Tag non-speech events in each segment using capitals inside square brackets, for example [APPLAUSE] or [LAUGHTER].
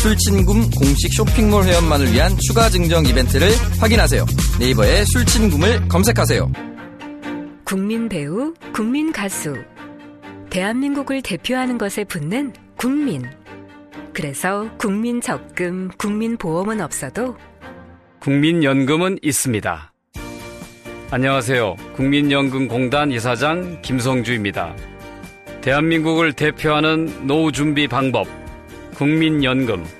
술친굼 공식 쇼핑몰 회원만을 위한 추가 증정 이벤트를 확인하세요. 네이버에 술친굼을 검색하세요. 국민 배우, 국민 가수. 대한민국을 대표하는 것에 붙는 국민. 그래서 국민 적금, 국민 보험은 없어도 국민연금은 있습니다. 안녕하세요. 국민연금공단 이사장 김성주입니다. 대한민국을 대표하는 노후 준비 방법, 국민연금.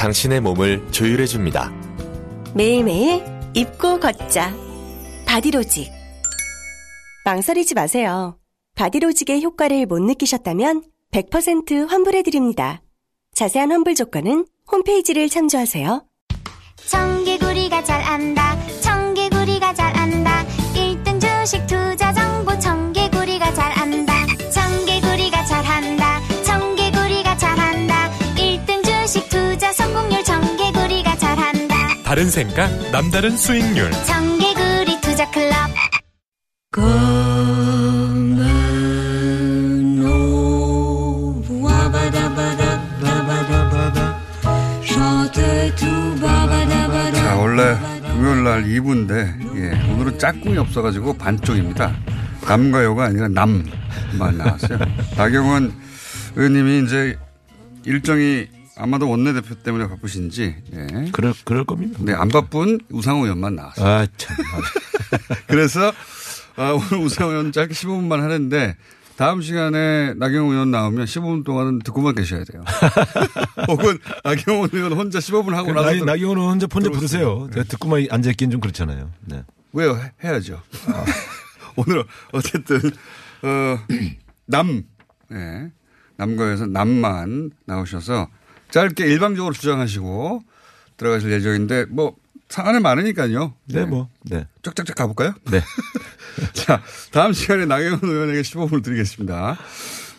당신의 몸을 조율해 줍니다. 매일매일 입고 걷자. 바디로직. 망설이지 마세요. 바디로직의 효과를 못 느끼셨다면 100% 환불해 드립니다. 자세한 환불 조건은 홈페이지를 참조하세요. 청개구리가 잘 안다. 청개구리가 잘 안다. 1등 주식 투자 다른 생각, 남다른 수익률. 청개구리 투자 클럽. 자, 원래 금요일 날 2부인데, 예, 오늘은 짝꿍이 없어가지고 반쪽입니다. 남과 여가 아니라 남만 나왔어요. 나경원 의원님이 이제 일정이 아마도 원내대표 때문에 바쁘신지, 예. 그럴, 그럴 겁니다. 네, 안 바쁜 우상호 의원만 나왔어요. 아, 참. [LAUGHS] 그래서, 아, 오늘 우상호 의원 짧게 15분만 하는데, 다음 시간에 나경원 의원 나오면 15분 동안은 듣고만 계셔야 돼요. [LAUGHS] 혹은 나경원 의원 혼자 15분 하고 나서. 나, 나경원 의원 혼자 혼자 부르세요. 제가 듣고만 앉아있기는 좀 그렇잖아요. 네. 왜요? 해- 해야죠. 아, [LAUGHS] 오늘 어쨌든, 어, [CLEARS THROAT] 남, 예. 남과에서 남만 나오셔서 짧게 일방적으로 주장하시고 들어가실 예정인데, 뭐, 사안은 많으니까요. 네, 뭐, 네. 쫙쫙쫙 가볼까요? 네. [LAUGHS] 자, 다음 시간에 나경원 의원에게 15분을 드리겠습니다.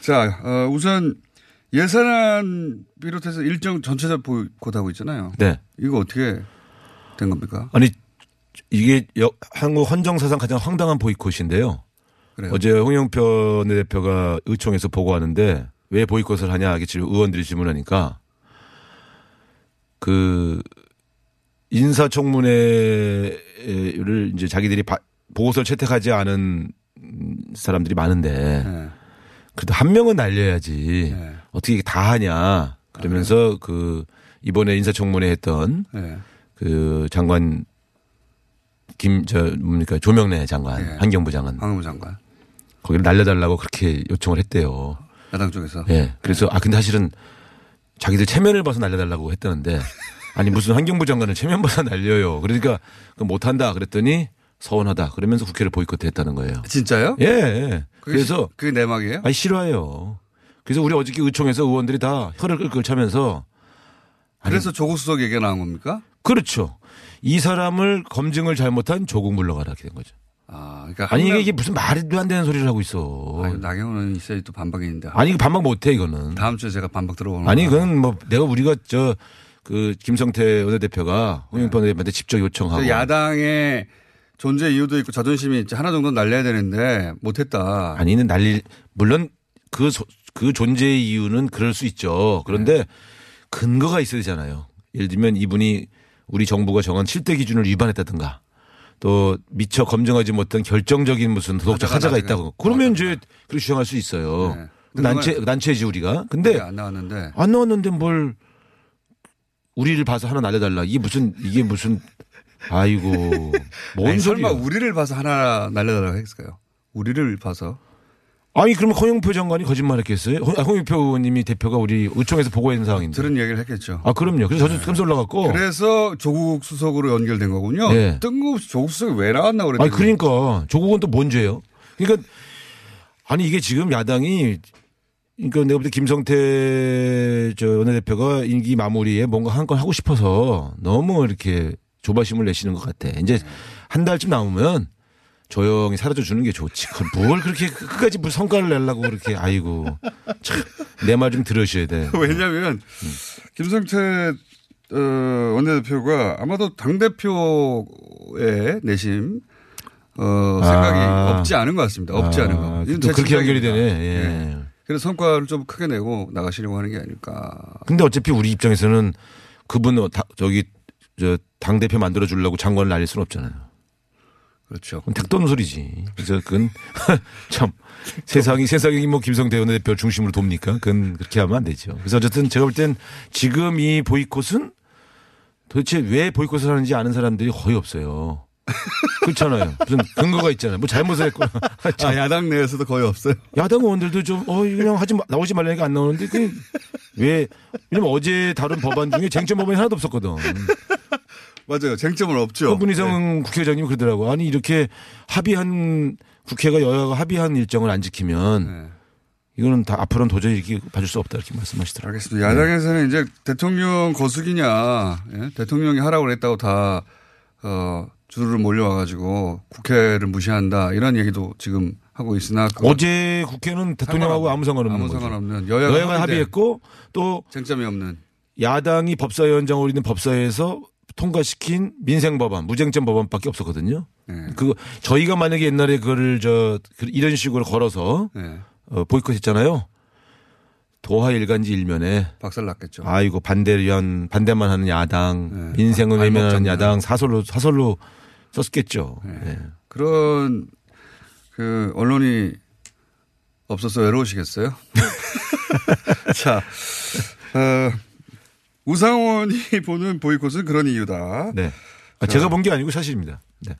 자, 어, 우선 예산안 비롯해서 일정 전체적 보고하고 있잖아요. 네. 이거 어떻게 된 겁니까? 아니, 이게 여- 한국 헌정사상 가장 황당한 보이콧인데요. 그래요? 어제 홍영표 대표가 의총에서 보고하는데 왜 보이콧을 하냐 이게 지금 의원들이 질문하니까 그 인사청문회를 이제 자기들이 바- 보고서를 채택하지 않은 사람들이 많은데 네. 그래도 한 명은 날려야지 어떻게 이게 다 하냐 그러면서 그 이번에 인사청문회 했던 네. 그 장관 김 저 뭡니까 조명래 장관 네. 환경부 장관 황교안 장관 거기를 날려달라고 그렇게 요청을 했대요. 야당 쪽에서. 예. 그래서 아 근데 사실은 자기들 체면을 봐서 날려달라고 했다는데 아니 무슨 환경부 장관을 체면 봐서 날려요. 그러니까 그 못한다 그랬더니 서운하다 그러면서 국회를 보이콧했다는 거예요. 진짜요? 예. 예. 그게 그래서 시- 그게 내막이에요? 아니 싫어해요. 그래서 우리 어저께 의총에서 의원들이 다 혀를 끌끌 차면서 그래서 조국 수석 얘기가 나온 겁니까? 그렇죠. 이 사람을 검증을 잘못한 조국 물러가라 이렇게 된 거죠. 아, 그러니까 아니 한 이게, 명- 이게 무슨 말도 안 되는 소리를 하고 있어. 아니, 나경원은 있어야 또 반박이 있는데. 아니 이거 반박 못해 이거는. 다음 주에 제가 반박 들어보는 아니. 그건 뭐 내가 우리가 저 그 김성태 원내대표가 홍영표 원내대표한테 직접 요청하고 저 야당의 존재 이유도 있고 자존심이 있지 하나 정도 는 날려야 되는데 못했다. 아니는 난리 물론 그, 소- 그 존재의 이유는 그럴 수 있죠. 그런데 근거가 있어야 되잖아요. 예를 들면 이분이 우리 정부가 정한 7대 기준을 위반했다든가 또 미처 검증하지 못한 결정적인 무슨 도덕적 하자가 있다고 그러면 이제 그렇게 주장할 수 있어요. 근데 난체, 난체지 우리가. 근데 안 나왔는데. 안 나왔는데 뭘 우리를 봐서 하나 날려달라. 이게 무슨 이게 무슨 아이고 뭔 아니, 소리야? 설마 우리를 봐서 하나 날려달라고 했을까요? 우리를 봐서. 아니 그러면 홍영표 장관이 거짓말했겠어요? 홍- 아, 홍영표 의원님이 대표가 우리 의총에서 보고한 상황인데. 들은 얘기를 했겠죠. 아 그럼요. 그래서 저도 깜짝 놀라갖고. 그래서 조국 수석으로 연결된 거군요. 네. 뜬금없이 조국 수석이 왜 나왔나 그랬더니. 아니 그러니까 조국은 또 뭔 죄요? 그러니까 아니 이게 지금 야당이 그러니까 내가 볼 때 김성태 저 원내대표가 임기 마무리에 뭔가 한 건 하고 싶어서 너무 이렇게 조바심을 내시는 것 같아. 이제 한 달쯤 남으면 조용히 사라져 주는 게 좋지. 그걸 뭘 그렇게 끝까지 무슨 성과를 내려고 그렇게 아이고 내말 좀 들으셔야 돼. [LAUGHS] 왜냐하면 김성태 어, 원내대표가 아마도 당 대표의 내심 어, 생각이 아. 없지 않은 것 같습니다. 없지 아, 않은 거. 또제 그렇게 연결이. 되네. 예. 그래서 성과를 좀 크게 내고 나가시려고 하는 게 아닐까. 근데 어차피 우리 입장에서는 그분 어, 다- 저기 저당 대표 만들어 주려고 장관을 날릴 수는 없잖아요. 그렇죠. 그건 택도는 소리지. 그래서 그건 [LAUGHS] 참 세상이 세상이 뭐 김성태 원내대표 중심으로 돕니까? 그건 그렇게 하면 안 되죠. 그래서 어쨌든 제가 볼 땐 지금 이 보이콧은 도대체 왜 보이콧을 하는지 아는 사람들이 거의 없어요. 그렇잖아요. 무슨 근거가 있잖아요. 뭐 잘못을 했거나. [LAUGHS] 아, 야당 내에서도 거의 없어요. 야당 의원들도 좀, 어, 그냥 하지 마, 나오지 말라니까 안 나오는데, 그, 왜, 왜냐면 어제 다룬 법안 중에 쟁점 법안이 하나도 없었거든. 맞아요. 쟁점은 없죠. 문희성 국회의장님이 그러더라고. 아니, 이렇게 합의한, 국회가 여야가 합의한 일정을 안 지키면, 네. 이거는 다 앞으로는 도저히 이렇게 봐줄 수 없다 이렇게 말씀하시더라고요. 알겠습니다. 야당에서는 이제 대통령 거수기냐, 예? 대통령이 하라고 그랬다고 다, 어, 주르르 몰려와 가지고 국회를 무시한다. 이런 얘기도 지금 하고 있으나. 어제 국회는 대통령하고 아무 상관없는 아무. 상관없는 여야가, 여야가 합의했고 또 쟁점이 없는 야당이 법사위원장으로 있는 법사위에서 통과시킨 민생 법안, 무쟁점 법안밖에 없었거든요. 네. 그거 저희가 만약에 옛날에 그거를 저 그- 이런 식으로 걸어서 네. 어, 보이콧했잖아요. 도하 일간지 일면에 박살 났겠죠. 아이고 반대를 위한 반대만 하는 야당, 민생을 발- 외면하는 야당 사설로 사설로 썼겠죠. 네. 그런 그 언론이 없어서 외로우시겠어요? [LAUGHS] [LAUGHS] 자, 어, 우상원이 [LAUGHS] 보는 보이콧은 그런 이유다. 네. 아, 제가 본 게 아니고 사실입니다. 네.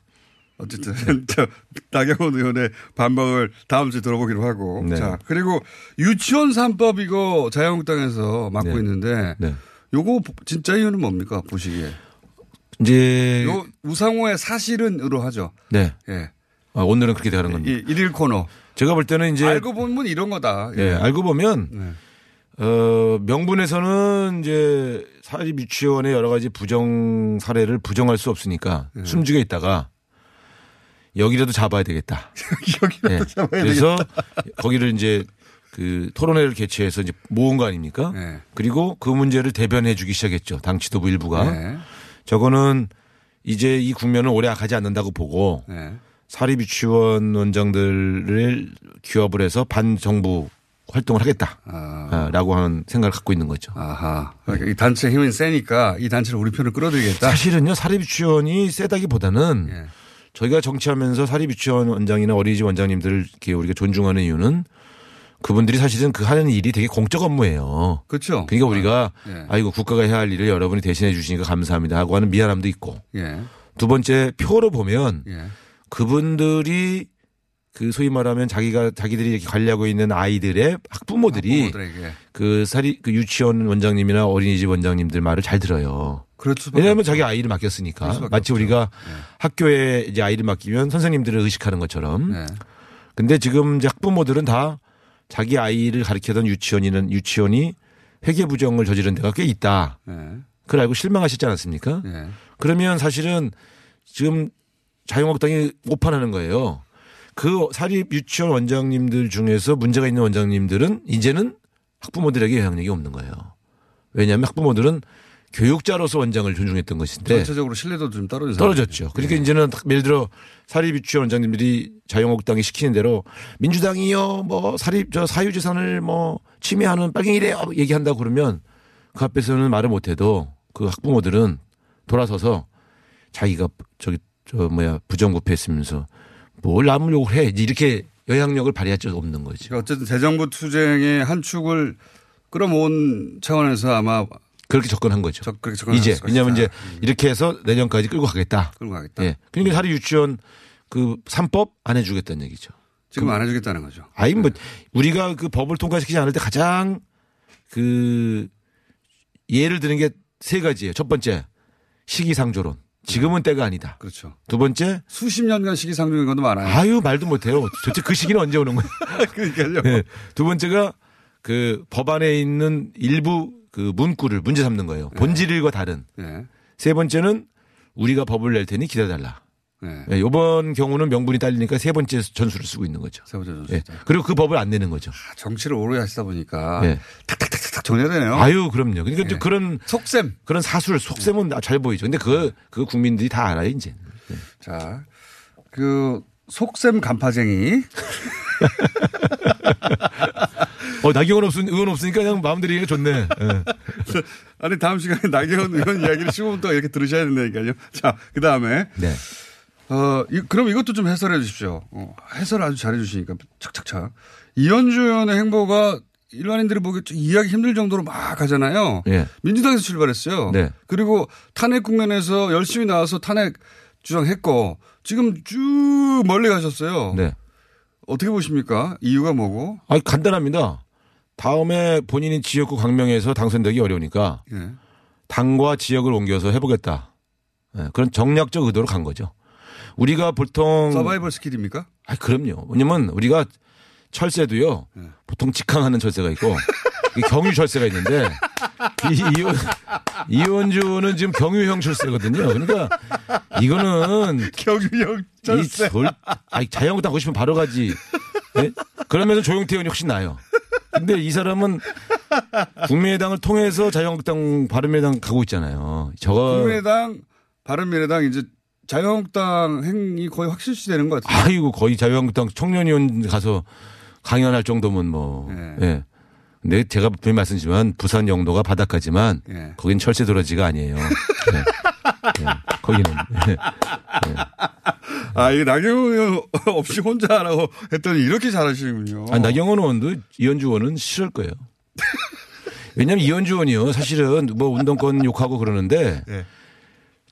어쨌든 [LAUGHS] 저 나경원 의원의 반박을 다음 주에 들어보기로 하고 네. 자 그리고 유치원 3법 이거 자유한국당에서 맡고 네. 있는데 네. 요거 진짜 이유는 뭡니까 보시기에 이제 요 우상호의 사실은으로 하죠. 네. 예. 아, 오늘은 그렇게 돼가는 겁니다. 이 일일 코너. 제가 볼 때는 이제 알고 보면 이런 거다. 예, 알고 보면 네. 어, 명분에서는 이제 사립 유치원의 여러 가지 부정 사례를 부정할 수 없으니까 네. 숨죽여 있다가 여기라도 잡아야 되겠다. [LAUGHS] 여기라도 예. 잡아야 그래서 되겠다. 거기를 이제 그 토론회를 개최해서 이제 모은 거 아닙니까? 네. 그리고 그 문제를 대변해 주기 시작했죠. 당 지도부 일부가. 네. 저거는 이제 이 국면은 오래 가지 않는다고 보고 네. 사립 유치원 원장들을 기업을 해서 반정부 활동을 하겠다라고 하는 생각을 갖고 있는 거죠. 아하. 그러니까 이 단체 힘은 세니까 이 단체를 우리 편을 끌어들이겠다. 사실은요 사립 유치원이 세다기보다는 예. 저희가 정치하면서 사립 유치원 원장이나 어린이집 원장님들을 이렇게 우리가 존중하는 이유는 그분들이 사실은 그 하는 일이 되게 공적 업무예요. 그렇죠. 그러니까 우리가 예. 아이고 국가가 해야 할 일을 여러분이 대신해 주시니까 감사합니다 하고 하는 미안함도 있고 예. 두 번째 표로 보면 예. 그분들이 그 소위 말하면 자기가 자기들이 이렇게 관리하고 있는 아이들의 학부모들이 학부모들에게. 그 사리 그 유치원 원장님이나 어린이집 원장님들 말을 잘 들어요. 왜냐하면 없죠. 자기 아이를 맡겼으니까 마치 없죠. 우리가 학교에 이제 아이를 맡기면 선생님들을 의식하는 것처럼. 네. 근데 지금 이제 학부모들은 다 자기 아이를 가르치던 유치원이는 유치원이 회계 부정을 저지른 데가 꽤 있다. 네. 그걸 알고 실망하시지 않았습니까? 네. 그러면 사실은 지금 자유한국당이 오판하는 거예요. 그 사립 유치원 원장님들 중에서 문제가 있는 원장님들은 이제는 학부모들에게 영향력이 없는 거예요. 왜냐하면 학부모들은 교육자로서 원장을 존중했던 것인데 전체적으로 신뢰도 좀 떨어진 떨어졌죠. 그러니까 이제는 예를 들어 사립 유치원 원장님들이 자유한국당이 시키는 대로 민주당이요 뭐 사립 저 사유재산을 뭐 침해하는 빨갱이래요 얘기한다고 그러면 그 앞에서는 말을 못해도 그 학부모들은 돌아서서 자기가 저기 저 뭐야 부정부패했으면서 뭘 남을 욕을 해 이렇게 영향력을 발휘할 수 없는 거죠. 그러니까 어쨌든 대정부 투쟁의 한 축을 끌어모은 차원에서 아마 그렇게 접근한 거죠. 그렇게 접근할 이제 왜냐하면. 이제 이렇게 해서 내년까지 끌고 가겠다. 끌고 가겠다. 예. 그러니까 사리 유치원 그 3법 안 해주겠다는 얘기죠. 지금 안 해주겠다는 거죠. 아니 뭐 우리가 그 법을 통과시키지 않을 때 가장 그 예를 드는 게 세 가지예요. 첫 번째 시기상조론. 지금은 때가 아니다. 그렇죠. 두 번째 수십 년간 시기상조인 것도 많아요. 아유 말도 못해요. 도대체 그 시기는 언제 오는 거예요? [LAUGHS] 그러니까요. 네. 두 번째가 그 법안에 있는 일부 그 문구를 문제 삼는 거예요. 본질과 다른. 네. 세 번째는 우리가 법을 낼 테니 기다려달라. 네. 네, 이번 경우는 명분이 딸리니까 세 번째 전술을 쓰고 있는 거죠. 세 번째 전술. 예. 그리고 그 법을 안 내는 거죠. 정치를 오래 하시다 보니까 예. 탁탁탁탁 정리해야 되네요. 아유, 그럼요. 그러니까 예. 그런 속셈. 그런 사술, 속셈은 잘 보이죠. 근데 그, 그 국민들이 다 알아요, 이제. 자, 그 속셈 간파쟁이. [LAUGHS] 어, 나경원 없으, 의원 없으니까 그냥 마음대로 얘기가 좋네. 예. [LAUGHS] 아니 다음 시간에 나경원 의원 이야기를 15분 동안 이렇게 들으셔야 된다니까요. 자, 그 다음에 네. 어, 이- 그럼 이것도 좀 해설해 주십시오. 어, 해설 아주 잘해 주시니까 착착착. 이현주 의원의 행보가 일반인들이 보기 좀 이해하기 힘들 정도로 막 가잖아요. 예. 민주당에서 출발했어요. 네. 그리고 탄핵 국면에서 열심히 나와서 탄핵 주장했고 지금 쭉 멀리 가셨어요. 네. 어떻게 보십니까? 이유가 뭐고? 아 간단합니다. 다음에 본인이 지역구 강명에서 당선되기 어려우니까 예. 당과 지역을 옮겨서 해보겠다. 예, 그런 정략적 의도로 간 거죠. 우리가 보통 서바이벌 스킬입니까? 아 그럼요. 왜냐면 우리가 철새도요. 네. 보통 직항하는 철새가 있고 이 경유 철새가 있는데 이 이원 이원주는 지금 경유형 철새거든요. 그러니까 이거는 경유형 철새. 아니 자유한국당 하고 싶으면 바로 가지. 예? 그러면서 조용태 의원이 훨씬 나아요. 근데 이 사람은 국민의당을 통해서 자유한국당 바른미래당 가고 있잖아요. 저거 국민의당, 바른미래당 이제 자유한국당 행이 거의 확실시 되는 것 같아요. 아이고 거의 자유한국당 청년위원 가서 강연할 정도면 뭐. 예. 근데 제가 분명히 말씀드리지만 부산 영도가 바닷가지만 예. 거긴 철새 도라지가 아니에요. 예. 예. 거기는. 예. 아, 이게 나경원 의원 없이 혼자 하라고 했더니 이렇게 잘하시는군요. 아, 나경원 의원도 이현주 의원은 싫을 거예요. 왜냐하면 이현주 의원이요. 사실은 뭐 운동권 욕하고 그러는데 예.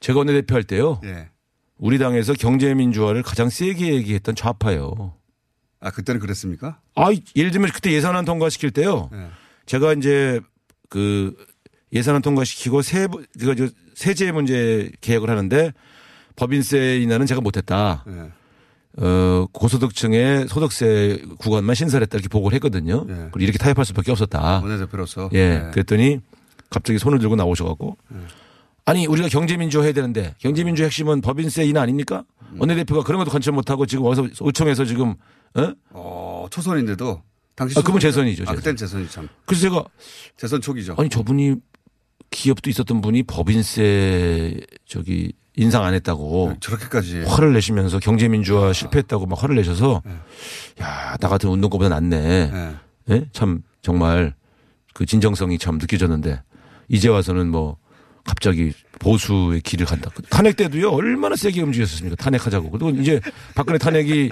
제가 원내대표 할 때요. 예. 우리 당에서 경제민주화를 가장 세게 얘기했던 좌파예요. 아, 그때는 그랬습니까? 아, 예를 들면 그때 예산안 통과시킬 때요. 예. 제가 이제 그 예산안 통과시키고 세, 그저 세제 문제 개혁을 하는데 법인세 인하는 제가 못했다. 예. 어, 고소득층의 소득세 구간만 신설했다 이렇게 보고를 했거든요. 예. 그리고 이렇게 타협할 수밖에 없었다. 원내대표로서. 예. 예. 그랬더니 갑자기 손을 들고 나오셔갖고 아니 우리가 경제민주화 해야 되는데 경제민주 핵심은 법인세 인하 아닙니까? 음. 원내대표가 그런 것도 관철 못하고 지금 어서 의총에서 지금 어? 어, 초선인데도 당시 아, 그분? 재선이죠, 아. 그땐 재선이 참. 그래서 제가 재선 초기죠. 아니 저분이 기업도 있었던 분이 법인세 저기 인상 안 했다고 저렇게까지 화를 내시면서 경제민주화 실패했다고 막 화를 내셔서 야나 같은 운동권보다 낫네. 예? 참 정말 그 진정성이 참 느껴졌는데 이제 와서는 뭐 갑자기 보수의 길을 간다. 탄핵 때도요 얼마나 세게 움직였었습니까? 탄핵하자고. 그리고 이제 박근혜 탄핵이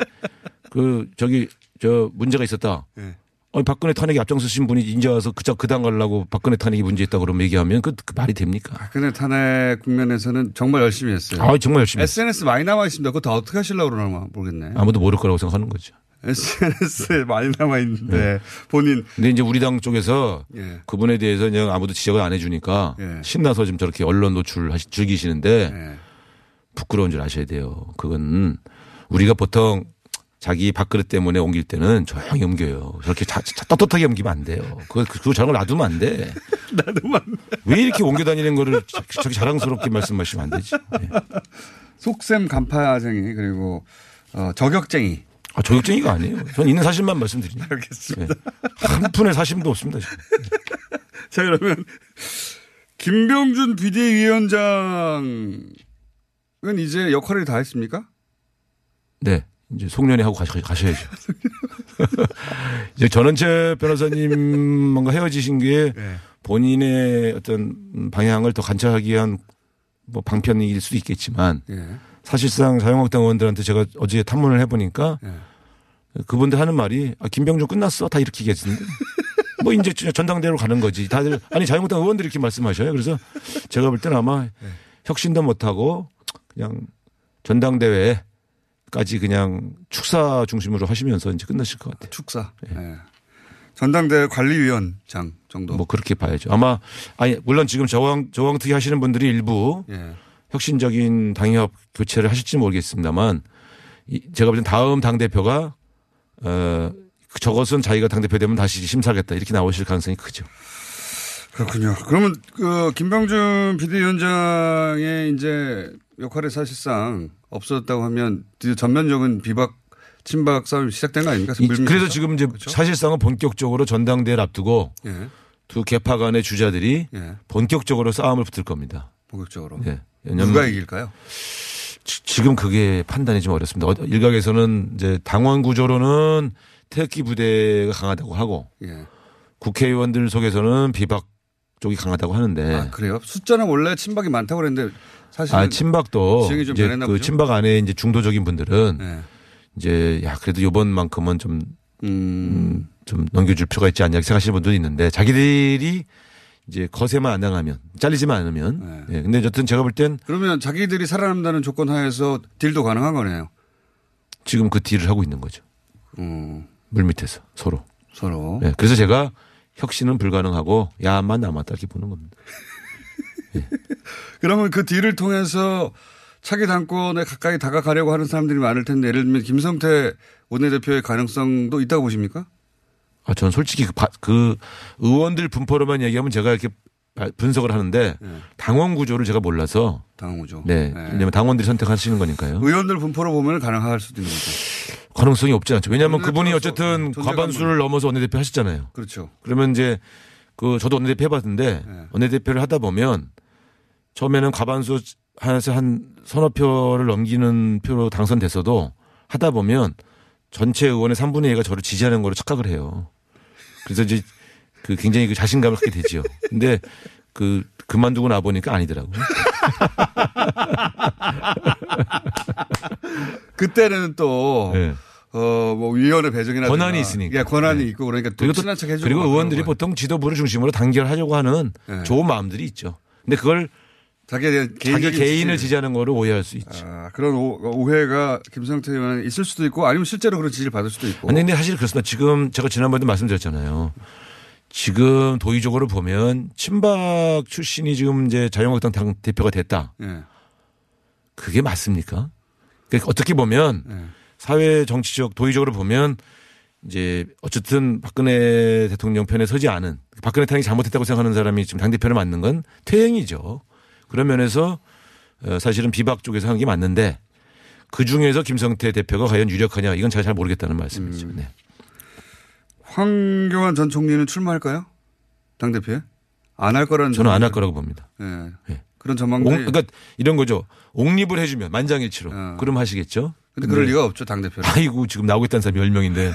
그 저기 저 문제가 있었다. 예. 아니 박근혜 탄핵에 앞장서신 분이 이제 와서 그저 그당 가려고 박근혜 탄핵이 문제있다 그러면 얘기하면 그, 그 말이 됩니까? 근데 탄핵 국면에서는 정말 열심히 했어요. 아, 정말 열심히 SNS 많이 남아 있습니다. 그거 다 어떻게 하시려고 그러나 모르겠네. 아무도 모를 거라고 생각하는 거죠. SNS에 많이 남아 있는데 본인 근데 이제 우리 당 쪽에서 예. 그분에 대해서 그냥 아무도 지적을 안 해주니까 예. 신나서 지금 저렇게 언론 노출 하시, 즐기시는데 예. 부끄러운 줄 아셔야 돼요. 그건 우리가 보통 자기 밥그릇 때문에 옮길 때는 조용히 옮겨요. 저렇게 자, 자, 떳떳하게 옮기면 안 돼요. 그거, 그거 저런 걸 놔두면 안 돼. [LAUGHS] 놔두면 왜 이렇게 옮겨 다니는 거를 저- 저렇게 자랑스럽게 말씀하시면 안 되지. 예. 속셈 간파쟁이 그리고 어, 저격쟁이. 아, 저격쟁이가 아니에요. 전 있는 사실만 말씀드리니. 알겠습니다. 한 푼의 사심도 없습니다. 지금. [LAUGHS] 자 그러면 김병준 비대위원장은 이제 역할을 다 했습니까? 네. 이제 송년회 하고 가셔, 가셔야죠. [LAUGHS] 이제 전원채 변호사님과 [LAUGHS] 헤어지신 게 네. 본인의 어떤 방향을 더 관찰하기 위한 뭐 방편일 수도 있겠지만 예. 사실상 자유한국당 의원들한테 제가 어제 탐문을 해보니까 예. 그분들 하는 말이 아, 김병준 끝났어 다 이렇게 얘기했는데 [LAUGHS] 뭐 이제 전당대회로 가는 거지. 다들 아니 자유한국당 의원들이 이렇게 말씀하셔요. 그래서 제가 볼 때는 아마 혁신도 못하고 그냥 전당대회 까지 그냥 축사 중심으로 하시면서 이제 끝나실 것 같아요. 축사. 네. 전당대회 관리위원장 정도. 뭐 그렇게 봐야죠. 아마 아니 물론 지금 저항 저항특위 하시는 분들이 일부 예. 혁신적인 당협 교체를 하실지 모르겠습니다만 이- 제가 볼 땐 다음 당 대표가 어 저것은 자기가 당 대표 되면 다시 심사하겠다 이렇게 나오실 가능성이 크죠. 그렇군요. 그러면 그 김병준 비대위원장의 이제 역할이 사실상 없어졌다고 하면 전면적인 비박 친박 싸움이 시작된 거 아닙니까? 그래서 지금 이제 사실상은 본격적으로 전당대회를 앞두고 그렇죠. 예. 두 개파 간의 주자들이 예. 본격적으로 싸움을 붙을 겁니다. 본격적으로. 예. 누가 이길까요? 지- 지금 그게 판단이 좀 어렵습니다. 어, 일각에서는 이제 당원 구조로는 태극기 부대가 강하다고 하고 예. 국회의원들 속에서는 비박 쪽이 강하다고 하는데 아, 그래요? 숫자는 원래 친박이 많다고 그랬는데 사실 아, 친박도 지형이 좀 이제 그 보죠? 친박 안에 이제 중도적인 분들은 네. 이제 야 그래도 요번만큼은 좀 음. 좀 넘겨줄 필요가 있지 않냐 생각하시는 분도 있는데 자기들이 이제 거세만 안 당하면 잘리지만 않으면 네. 예. 근데 여튼 제가 볼 땐 그러면 자기들이 살아남는다는 조건 하에서 딜도 가능한 거네요. 지금 그 딜을 하고 있는 거죠. 음. 물 밑에서 서로. 서로. 예. 그래서 제가 혁신은 불가능하고 야만 남았다 이렇게 보는 겁니다. [LAUGHS] 그러면 그 딜을 통해서 차기 당권에 가까이 다가가려고 하는 사람들이 많을 텐데 예를 들면 김성태 원내대표의 가능성도 있다고 보십니까? 아, 저는 솔직히 그, 바- 그 의원들 분포로만 얘기하면 제가 이렇게 분석을 하는데 당원 구조를 제가 몰라서 당원 구조. 네. 왜냐면 당원들이 선택하시는 거니까요. 의원들 분포로 보면 가능할 수도 있는 거죠. 가능성이 없지 않죠. 왜냐하면 그분이 어쨌든 과반수를 넘어서 원내대표 하셨잖아요. 그렇죠. 그러면 이제 그 저도 원내대표 해봤는데 네. 원내대표를 하다 보면 처음에는 과반수 한에서 한 서너 표를 넘기는 표로 당선됐어도 하다 보면 전체 의원의 3분의 2가 저를 지지하는 거로 착각을 해요. 그래서 이제 그 굉장히 그 자신감을 갖게 되죠. 근데 그 그만두고 나 보니까 아니더라고요. [LAUGHS] 그때는 또 네. 어, 뭐 위원회 배정이나 권한이 있으니까. 예, 권한이 네. 있고 그러니까 또 친한 척 해주고 그리고 막 의원들이 거예요. 보통 지도부를 중심으로 단결하려고 하는 네. 좋은 마음들이 있죠. 근데 그걸 자기에 대한 자기 개인을 지지. 지지하는 거로 오해할 수 있죠. 아, 그런 오, 오해가 김성태 의원은 있을 수도 있고 아니면 실제로 그런 지지를 받을 수도 있고. 아니, 근데 사실 그렇습니다. 지금 제가 지난번에도 말씀드렸잖아요. 지금 도의적으로 보면 친박 출신이 지금 이제 자유한국당 당 대표가 됐다. 예. 그게 맞습니까? 그러니까 어떻게 보면 예. 사회 정치적 도의적으로 보면 이제 어쨌든 박근혜 대통령 편에 서지 않은 박근혜 탄핵이 잘못했다고 생각하는 사람이 지금 당대표를 맡는 건 퇴행이죠. 그런 면에서 어, 사실은 비박 쪽에서 한 게 맞는데 그 중에서 김성태 대표가 과연 유력하냐 이건 제가 잘 모르겠다는 말씀이죠. 음. 네. 황교안 전 총리는 출마할까요? 당 대표에? 안 할 거라는. 저는 안 할 거라고 봅니다. 예. 예. 그런 옹, 전망들이. 그러니까 이런 거죠. 옹립을 해주면 만장일치로. 그럼 하시겠죠. 근데 그럴 리가 없죠, 당대표는. 아이고 지금 나오고 있다는 사람이 10명인데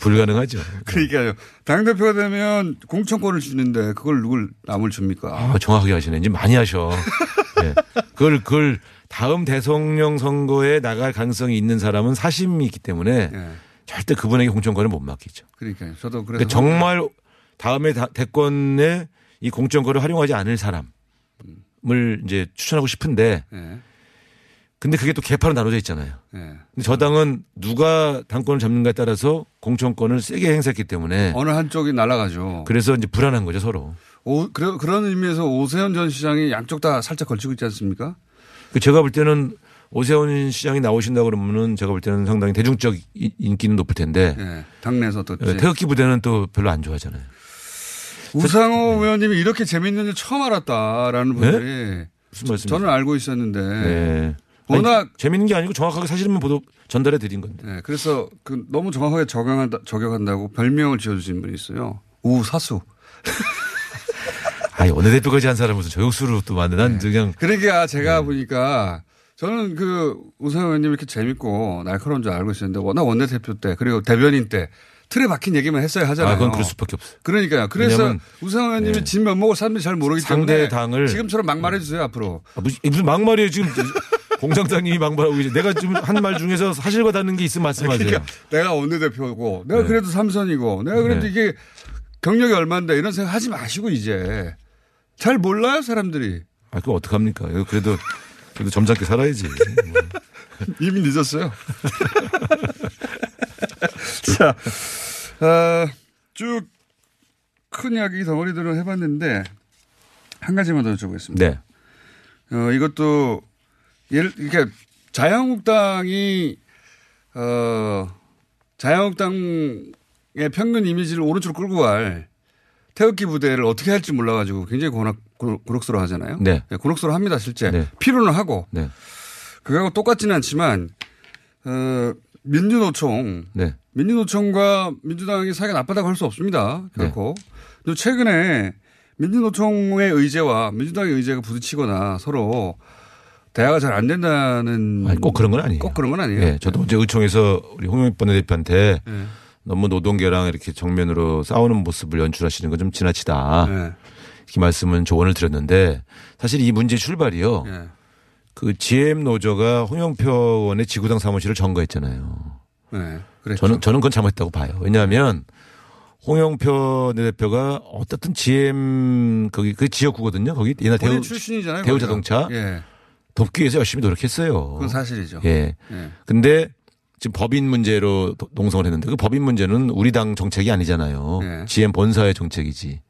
불가능하죠. [LAUGHS] 그러니까요. 당대표가 되면 공천권을 주는데 그걸 누굴 남을 줍니까? 아, 정확하게 하시네. 이제 많이 하셔. [LAUGHS] 네. 그걸, 그걸 다음 대통령 선거에 나갈 가능성이 있는 사람은 사심이 있기 때문에 예. 절대 그분에게 공천권을 못 맡기죠. 그러니까요. 저도 그래서. 그러니까 정말 다음에 다- 대권에 이 공천권을 활용하지 않을 사람을 이제 추천하고 싶은데 예. 근데 그게 또 개파로 나눠져 있잖아요. 예. 근데 저 당은 누가 당권을 잡는가에 따라서 공천권을 세게 행사했기 때문에 어느 한쪽이 날아가죠. 그래서 이제 불안한 거죠 서로. 오, 그래, 그런 의미에서 오세훈 전 시장이 양쪽 다 살짝 걸치고 있지 않습니까? 그 제가 볼 때는 오세훈 시장이 나오신다 그러면은 제가 볼 때는 상당히 대중적 이- 인기는 높을 텐데 예. 당내에서 어떨지. 예, 태극기 부대는 또 별로 안 좋아하잖아요. 우상호 의원님이 이렇게 재밌는 줄 처음 알았다라는 분들이 네? 무슨 말씀이세요? 저는 알고 있었는데 네. 워낙 아니, 재밌는 게 아니고 정확하게 사실만 보도 전달해 드린 건데. 네, 그래서 그 너무 정확하게 적용한다, 저격한다고 별명을 지어주신 분이 있어요. 우사수. [LAUGHS] 아니 원내대표까지 한 사람 무슨 저격수로 또 만든 난 그냥 그러니까 제가 네. 보니까 저는 그 우상호 의원님 이렇게 재밌고 날카로운 줄 알고 있었는데 워낙 원내대표 때 그리고 대변인 때 틀에 박힌 수만 했어야 하잖아요. 아, 그건 그럴 수밖에 없어요. 그러니까 그래서 우상호 의원님이 네. 진 면목을 사람들이 잘 모르기 상대 때문에 당을 지금처럼 막말해 주세요 앞으로. 아, 무슨, 무슨 막말이에요 지금 공장장님이 막말하고 이제 내가 지금 한 말 중에서 사실과 다른 게 있으면 말씀하세요. 그러니까 내가 원내대표고 내가 네. 그래도 삼선이고 내가 그래도 네. 이게 경력이 얼마인데 이런 생각 하지 마시고 이제 잘 몰라요 사람들이. 아, 그거 어떡합니까? 그래도, 그래도 점잖게 살아야지. [LAUGHS] 이미 늦었어요. [LAUGHS] 자, 어, 쭉큰 이야기 덩어리들을 해봤는데 한 가지만 더 여쭤보겠습니다. 네. 어, 이것도 예를 이렇게 자유한국당이 어 자유한국당의 평균 이미지를 오른쪽으로 끌고 갈 태극기 부대를 어떻게 할지 몰라가지고 굉장히 곤혹, 곤혹스러워 하잖아요. 네. 곤혹스러워 합니다, 실제. 네. 필요는 하고. 네. 그거하고 똑같지는 않지만, 어, 민주노총. 네. 민주노총과 민주당이 사이가 나쁘다고 할 수 없습니다. 결코. 또 최근에 민주노총의 의제와 민주당의 의제가 부딪히거나 서로 대화가 잘 안 된다는. 아니, 꼭 그런 건 아니에요. 꼭 그런 건 아니에요. 네, 저도 어제 의총에서 우리 홍영권 대표한테 네. 너무 노동계랑 이렇게 정면으로 싸우는 모습을 연출하시는 건 좀 지나치다. 네. 이렇게 말씀은 조언을 드렸는데 사실 이 문제 출발이요. 네. 그 GM 노조가 홍영표 의원의 지구당 사무실을 점거했잖아요. 네. 그랬죠. 저는 저는 그건 잘못했다고 봐요. 왜냐하면 홍영표 대표가 어떻든 GM 거기 그 지역구거든요. 거기 옛날 대우 출신이잖아요. 대우. 자동차 예. 돕기 위해서 열심히 노력했어요. 그건 사실이죠. 예. 예. 근데 지금 법인 문제로 도- 농성을 했는데 그 법인 문제는 우리 당 정책이 아니잖아요. 네. GM 본사의 정책이지.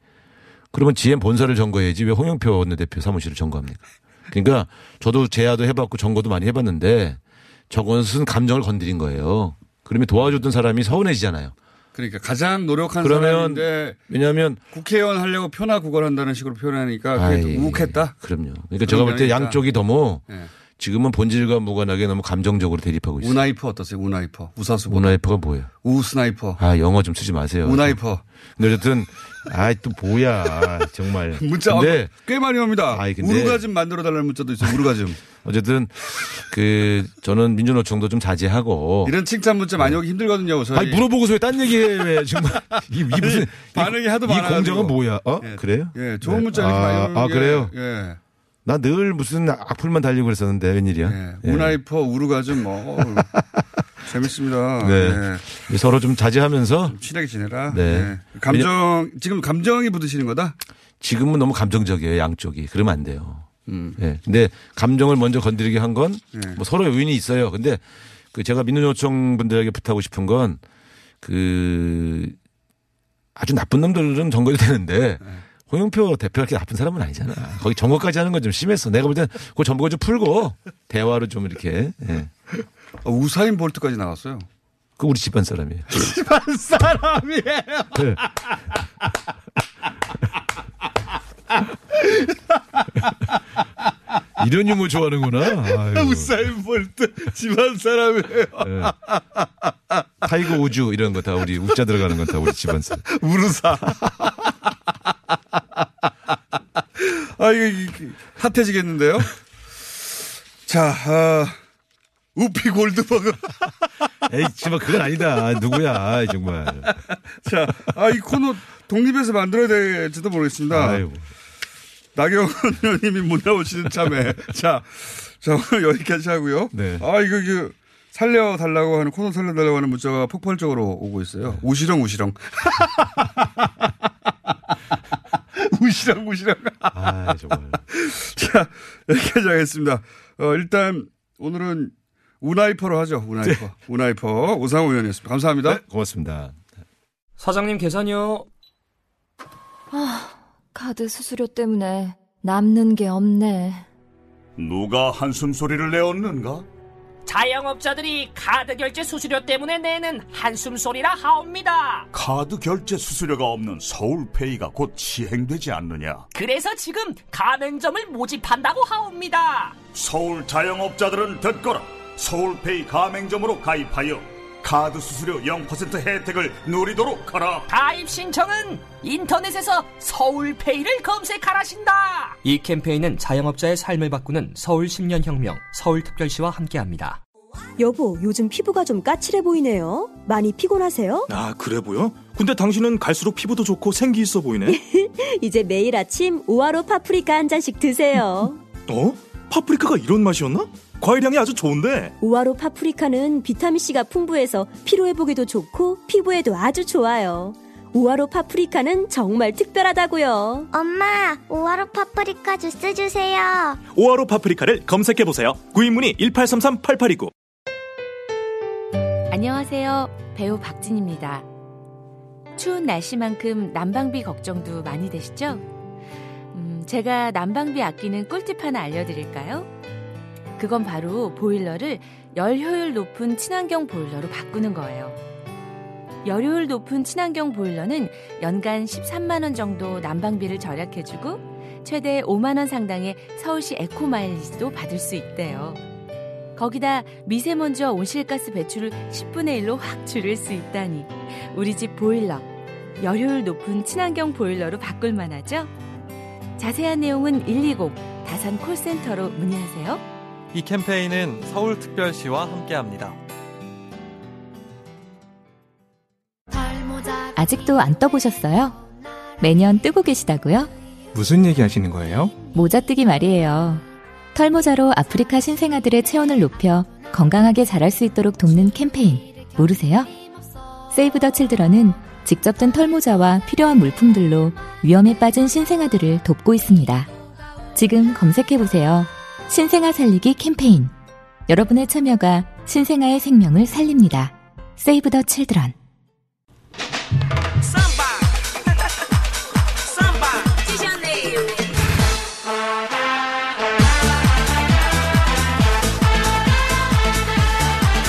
그러면 GM 본사를 점거해야지 왜 홍영표 원내대표 사무실을 점거합니까? 그러니까 저도 재야도 해봤고 점거도 많이 해봤는데 저것은 감정을 건드린 거예요. 그러면 도와줬던 사람이 서운해지잖아요. 그러니까 가장 노력한 그러면 사람인데 왜냐하면 국회의원 하려고 표나 구걸한다는 식으로 표현하니까 그게 또 아이, 욱했다. 그럼요. 그러니까 제가 볼 때. 양쪽이 너무 예. 지금은 본질과 무관하게 너무 감정적으로 대립하고 있어요. 우나이퍼 어떠세요? 우나이퍼. 우사수보다. 우나이퍼가 뭐예요? 우sniper. 아 영어 좀 쓰지 마세요. 우나이퍼. 근데 어쨌든 아이 또 뭐야 정말. [LAUGHS] 문자 근데 꽤 많이 옵니다. 아이, 근데- 우르가즘 만들어 달라는 문자도 있어요. 우르가즘. [LAUGHS] 어쨌든 그 저는 민주노총도 좀 자제하고. 이런 칭찬 문자 많이 오기 힘들거든요. 저희. 아니 물어보고서 왜 딴 얘기 해 왜 [LAUGHS] 정말 이, 이 무슨 이- 반응이 하도 이 많아가지고. 공정은 뭐야? 어 예. 그래요? 예, 좋은 네. 문자 이렇게 많이 아, 오는 아 게- 그래요? 예. 나 늘 무슨 악플만 달리고 그랬었는데 웬일이야? 예. 예. 우나이퍼 우르가즘 뭐 [LAUGHS] 재밌습니다. 네. 예. 서로 좀 자제하면서 친하게 지내라. 네. 예. 감정 지금 감정이 부딪히는 거다. 지금은 너무 감정적이에요 양쪽이 그러면 안 돼요. 음. 예. 근데 감정을 먼저 건드리게 한 건뭐 네. 서로 요인이 있어요. 근데 그 제가 민주노총 분들에게 부탁하고 싶은 건 그 아주 나쁜 놈들은 정거도 되는데 네. 홍영표 대표가 그렇게 나쁜 사람은 아니잖아. 거기 정거까지 하는 건 좀 심했어. 내가 볼 땐 그 정거 좀 풀고 대화로 좀 이렇게. 예. 어, 우사인 볼트까지 나왔어요. 그 우리 집안 사람이에요. [LAUGHS] 집안 사람이에요. 네. [LAUGHS] 이런 유머 좋아하는구나. 우사인 볼트 집안 사람이에요. 예. 타이거 우즈 이런 거 다 우리 우자 들어가는 건 다 우리 집안 사람. 우르사. 아, 이거, 핫해지겠는데요? 자, 아, 우피 골드버그. 에이, 정말 그건 아니다. 누구야, 정말. 자, 아, 이 코너 독립해서 만들어야 될지도 모르겠습니다. 아유. 나경원 [LAUGHS] 의원님이 못 나오시는 참에. 자, 자, 오늘 여기까지 하고요. 네. 아, 이거, 이거, 살려달라고 하는, 코너 살려달라고 하는 문자가 폭발적으로 오고 있어요. 우시렁, 우시렁. [LAUGHS] 우시렁, 우시렁. 아, 정말. 자, 여기까지 하겠습니다. 어, 일단, 오늘은 우나이퍼로 하죠. 우나이퍼. 우나이퍼. 우상호 의원이었습니다. 감사합니다. 네, 고맙습니다. 사장님 계산이요. 아, 카드 수수료 때문에 남는 게 없네. 누가 한숨 소리를 내었는가? 자영업자들이 카드 결제 수수료 때문에 내는 한숨 소리라 하옵니다. 카드 결제 수수료가 없는 서울페이가 곧 시행되지 않느냐? 그래서 지금 가맹점을 모집한다고 하옵니다. 서울 자영업자들은 듣거라. 서울페이 가맹점으로 가입하여 카드 수수료 0% 혜택을 누리도록 하라. 가입 신청은 인터넷에서 서울페이를 검색하라신다. 이 캠페인은 자영업자의 삶을 바꾸는 서울 10년 혁명 서울특별시와 함께합니다. 여보, 요즘 피부가 좀 까칠해 보이네요. 많이 피곤하세요? 아, 그래 보여? 근데 당신은 갈수록 피부도 좋고 생기 있어 보이네. [LAUGHS] 이제 매일 아침 우아로 파프리카 한 잔씩 드세요. 어? 파프리카가 이런 맛이었나? 과일향이 아주 좋은데. 우아로 파프리카는 비타민C가 풍부해서 피로회복에도 좋고 피부에도 아주 좋아요. 우아로 파프리카는 정말 특별하다고요. 엄마, 우아로 파프리카 주스 주세요. 오아로 파프리카를 검색해 보세요. 구입문의 1833-8829. 안녕하세요. 배우 박진입니다. 추운 날씨만큼 난방비 걱정도 많이 되시죠? 음, 제가 난방비 아끼는 꿀팁 하나 알려드릴까요? 그건 바로 보일러를 열 효율 높은 친환경 보일러로 바꾸는 거예요. 열효율 높은 친환경 보일러는 연간 13만원 정도 난방비를 절약해주고 최대 5만원 상당의 서울시 에코 마일리지도 받을 수 있대요. 거기다 미세먼지와 온실가스 배출을 10분의 1로 확 줄일 수 있다니 우리 집 보일러 열효율 높은 친환경 보일러로 바꿀 만하죠? 자세한 내용은 120 다산 콜센터로 문의하세요. 이 캠페인은 서울특별시와 함께합니다. 아직도 안 떠보셨어요? 매년 뜨고 계시다고요? 무슨 얘기 하시는 거예요? 모자 뜨기 말이에요. 털모자로 아프리카 신생아들의 체온을 높여 건강하게 자랄 수 있도록 돕는 캠페인 모르세요? 세이브 더 칠드런은 직접 든 털모자와 필요한 물품들로 위험에 빠진 신생아들을 돕고 있습니다. 지금 검색해보세요. 신생아 살리기 캠페인. 여러분의 참여가 신생아의 생명을 살립니다. 세이브 더 칠드런.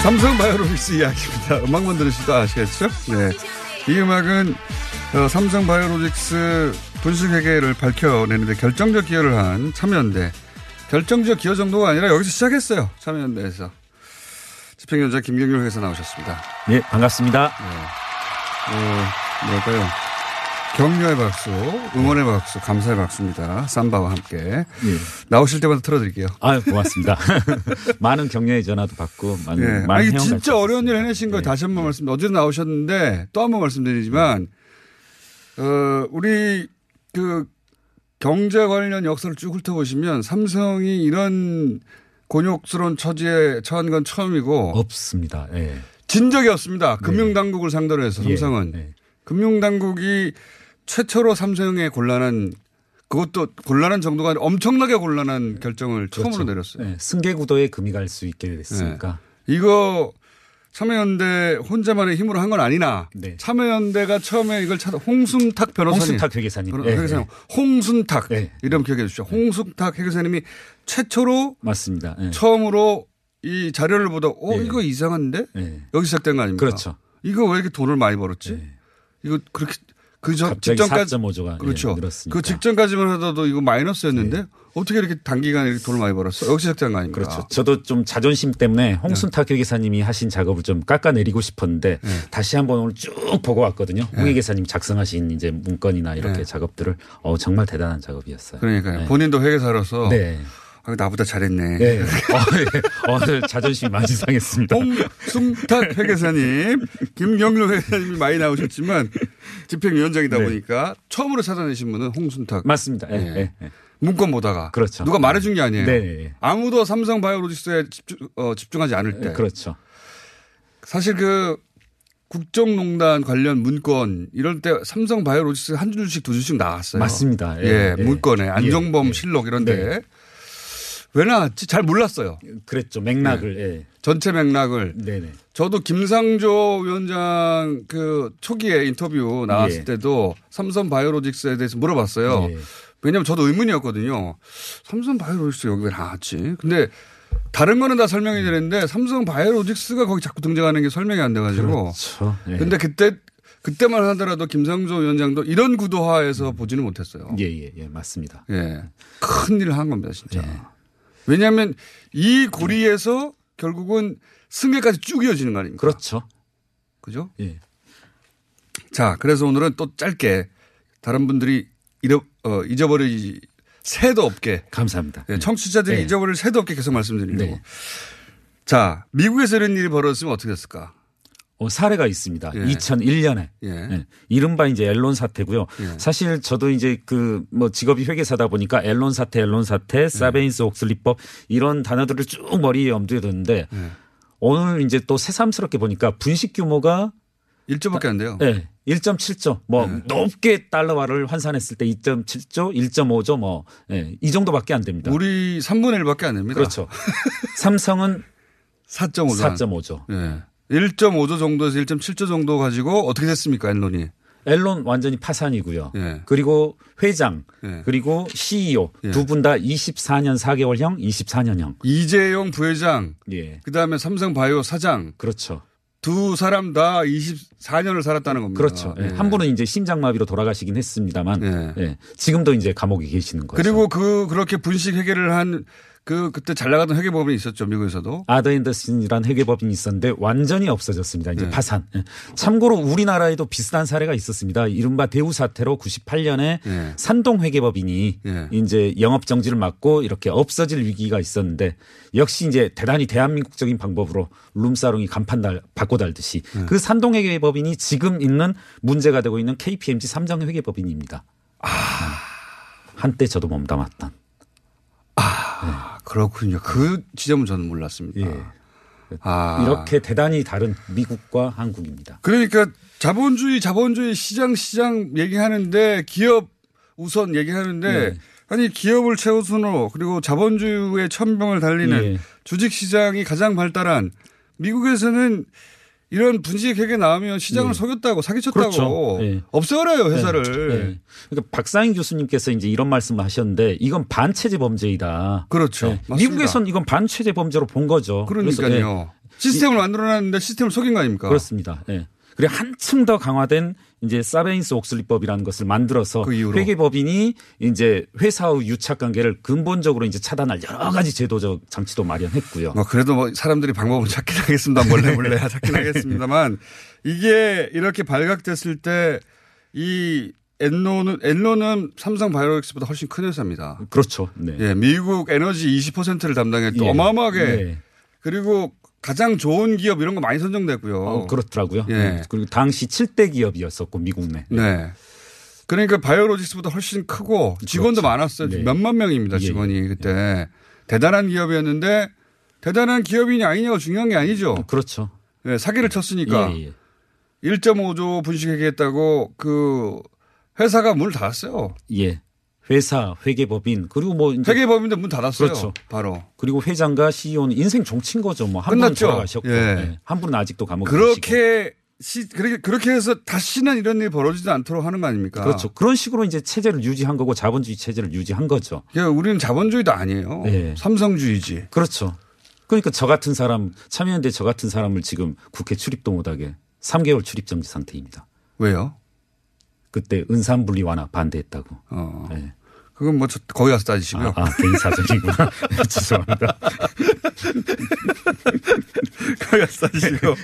삼성 바이오로직스 이야기입니다. 음악만 들으시도 아시겠죠? 네. 이 음악은 어, 삼성 바이오로직스 분식회계를 밝혀내는데 결정적 기여를 한 참여연대. 결정적 기여 정도가 아니라 여기서 시작했어요. 참여연대에서. 집행위원장 김경률 회사 나오셨습니다. 네, 반갑습니다. 네. 어, 뭐랄까요. 격려의 박수, 응원의 박수, 감사의 박수입니다. 삼바와 함께. 예. 나오실 때마다 틀어드릴게요. 아, 고맙습니다. [LAUGHS] 많은 격려의 전화도 받고, 많은, 예. 많은 아니, 진짜 어려운 일 해내신 거 다시 한 번 말씀, 어제도 나오셨는데 또 한 번 말씀드리지만, 어, 우리 그 경제 관련 역사를 쭉 훑어보시면 삼성이 이런 곤욕스러운 처지에 처한 건 처음이고. 없습니다. 예. 진 적이 없습니다. 금융당국을 상대로 해서 예, 삼성은. 예. 금융당국이 최초로 삼성의 곤란한 그것도 곤란한 정도가 아니라 엄청나게 곤란한 결정을 처음으로 내렸어요. 예, 승계 구도에 금이 갈 수 있게 됐으니까. 이거 참여연대 혼자만의 힘으로 한 건 아니나 네. 참여연대가 처음에 이걸 찾아 홍순탁 변호사님 홍순탁 회계사님. 변호- 예, 회계사님 예. 홍순탁 이름 기억해 주십시오. 홍순탁 회계사님이 최초로 맞습니다. 예. 처음으로 이 자료를 보다 어 이거 이상한데 여기 시작된 거 아닙니까? 그렇죠. 이거 왜 이렇게 돈을 많이 벌었지? 이거 그렇게 그 전- 갑자기 직전까지 4.5조가 그렇죠. 늘었으니까. 그 직전까지만 하더라도 이거 마이너스였는데 어떻게 이렇게 단기간에 이렇게 돈을 많이 벌었어? 여기 시작된 거 아닙니까? 그렇죠. 저도 좀 자존심 때문에 홍순탁 회계사님이 하신 작업을 좀 깎아내리고 싶었는데 네. 다시 한번 오늘 쭉 보고 왔거든요. 홍 회계사님 작성하신 이제 문건이나 이렇게 네. 작업들을 어 정말 대단한 작업이었어요. 그러니까요. 네. 본인도 회계사로서 네. 아, 나보다 잘했네. 네. 어, 예. 어, 네. 자존심이 많이 상했습니다. 홍승탁 회계사님, 김경로 회계사님이 많이 나오셨지만 집행위원장이다 네. 보니까 처음으로 찾아내신 분은 홍순탁. 맞습니다. 예, 예. 예, 예. 문건 보다가. 그렇죠. 누가 말해준 게 아니에요. 네, 네. 아무도 삼성 바이오로직스에 집중, 어, 집중하지 않을 때. 그렇죠. 사실 그 국정농단 관련 문건 이럴 때 삼성 바이오로직스 한 주씩 두 주씩 나왔어요. 맞습니다. 예, 예, 예. 문건에 안정범 예, 예. 실록 이런데 네. 왜 나왔지 잘 몰랐어요. 그랬죠. 맥락을. 예. 전체 맥락을. 네네. 저도 김상조 위원장 그 초기에 인터뷰 나왔을 예. 때도 삼성 바이오로직스에 대해서 물어봤어요. 예. 왜냐하면 저도 의문이었거든요. 삼성 바이오로직스 여기 왜 나왔지? 근데 다른 거는 다 설명이 되는데 삼성 바이오로직스가 거기 자꾸 등장하는 게 설명이 안 돼가지고. 그렇죠. 예. 근데 그때 그때만 하더라도 김상조 위원장도 이런 구도화에서 보지는 못했어요. 예, 예, 예, 맞습니다. 예. 큰 일을 한 겁니다, 진짜. 왜냐하면 이 고리에서 결국은 승계까지 쭉 이어지는 거 아닙니까? 그렇죠. 그죠? 예. 자, 그래서 오늘은 또 짧게 다른 분들이 잃어, 어, 잊어버리지 새도 없게. 감사합니다. 예, 청취자들이 네. 잊어버릴 새도 없게 계속 말씀드리려고. 네. 자, 미국에서 이런 일이 벌어졌으면 어떻게 됐을까? 어, 사례가 있습니다. 예. 2001년에. 예. 예. 이른바 이제 앨런 사태고요. 예. 사실 저도 이제 그 뭐 직업이 회계사다 보니까 앨런 사태, 앨런 예. 사태, 사베인스 옥슬리법 이런 단어들을 쭉 머리에 염두에 뒀는데 예. 오늘 이제 또 새삼스럽게 보니까 분식 규모가 1조밖에 안 돼요. 네. 1.7조 뭐 높게 달러화를 환산했을 때 2.7조, 1.5조 뭐이 정도밖에 안 됩니다. 우리 3분의 1밖에 안 됩니다. 그렇죠. 삼성은 [LAUGHS] 4.5조. 4.5조. 예. 1.5조 정도에서 1.7조 정도 가지고 어떻게 됐습니까, 앨런이? 앨런 완전히 파산이고요. 예. 그리고 회장 예. 그리고 CEO 두분 다 24년 4개월형, 24년형. 이재용 부회장, 예. 그다음에 삼성바이오 사장. 그렇죠. 두 사람 다 24년을 살았다는 겁니다. 그렇죠. 예. 한 분은 이제 심장마비로 돌아가시긴 했습니다만 예. 지금도 이제 감옥에 계시는 거죠. 그리고 그 그렇게 분식 회계를 한 그 그때 잘 나가던 회계법인이 있었죠 미국에서도. 아더 앤더슨이라는 회계법인이 있었는데 완전히 없어졌습니다. 이제 네. 파산. 예. 참고로 우리나라에도 비슷한 사례가 있었습니다. 이른바 대우 사태로 98년에 네. 산동 회계법인이 예. 이제 영업 정지를 맞고 이렇게 없어질 위기가 있었는데 역시 이제 대단히 대한민국적인 방법으로 룸사롱이 간판 달 바꿔 달듯이 네. 그 산동 회계법인이 지금 있는 문제가 되고 있는 KPMG 삼성 회계법인입니다. 아. 한때 저도 몸담았던. 아, 그렇군요. 그 지점은 저는 몰랐습니다. 아. 이렇게 대단히 다른 미국과 한국입니다. 그러니까 자본주의, 자본주의 시장, 시장 얘기하는데 기업 우선 얘기하는데 네. 아니 기업을 최우선으로 그리고 자본주의의 천병을 달리는 예. 주식 시장이 가장 발달한 미국에서는 이런 분식 회계 나오면 시장을 예. 속였다고 사기쳤다고 그렇죠. 예. 없애버려요 회사를. 네, 네. 그러니까 박사인 교수님께서 이제 이런 말씀을 하셨는데 이건 반체제 범죄이다. 그렇죠. 네. 미국에선 이건 반체제 범죄로 본 거죠. 그러니까요. 네. 시스템을 만들어놨는데 시스템을 속인 거 아닙니까? 그렇습니다. 예. 그리고 한층 더 강화된 이제 사베인스 옥슬리법이라는 것을 만들어서 그. 회계법인이 이제 회사의 유착 관계를 근본적으로 이제 차단할 여러 가지 제도적 장치도 마련했고요. 뭐 그래도 뭐 사람들이 방법은 찾긴 하겠습니다. 몰래 몰래 [LAUGHS] 찾긴 하겠습니다만 이게 이렇게 발각됐을 때 이 엔로는 엔로는 삼성 바이오엑스보다 훨씬 큰 회사입니다. 그렇죠. 네. 예, 미국 에너지 20%를 담당했고 예. 어마어마하게 네. 그리고 가장 좋은 기업 이런 거 많이 선정됐고요. 어, 그렇더라고요. 예. 네. 그리고 당시 7대 기업이었었고 미국 내. 네. 그러니까 바이오로직스보다 훨씬 크고 직원도 그렇죠. 많았어요. 네. 몇만 명입니다. 예, 직원이 그때 대단한 기업이었는데 대단한 기업이냐 아니냐가 중요한 게 아니죠. 그렇죠. 네, 사기를 쳤으니까 예, 예. 1.5조 분식회계했다고 그 회사가 문을 닫았어요. 예. 회사, 회계법인 그리고 뭐 회계법인도 문 닫았어요. 그렇죠. 바로. 그리고 회장과 CEO는 인생 종친 거죠. 뭐 한 분은. 돌아가셨고 예. 예. 한 분은 아직도 감옥에. 그렇게 시, 그렇게 그렇게 해서 다시는 이런 일이 벌어지지 않도록 하는 거 아닙니까? 그렇죠. 그런 식으로 이제 체제를 유지한 거고 자본주의 체제를 유지한 거죠. 그러니까 우리는 자본주의도 아니에요. 예. 삼성주의지. 그렇죠. 그러니까 저 같은 사람 참여연대 저 같은 사람을 지금 국회 출입도 못하게 3개월 출입 정지 상태입니다. 왜요? 그때 은산 분리 완화 반대했다고. 어. 예. 그건 뭐 저- 거기 가서 따지시고요. 아, 아, 개인 사정이구나. [LAUGHS] 네, 죄송합니다. 거기 가서 따지시고.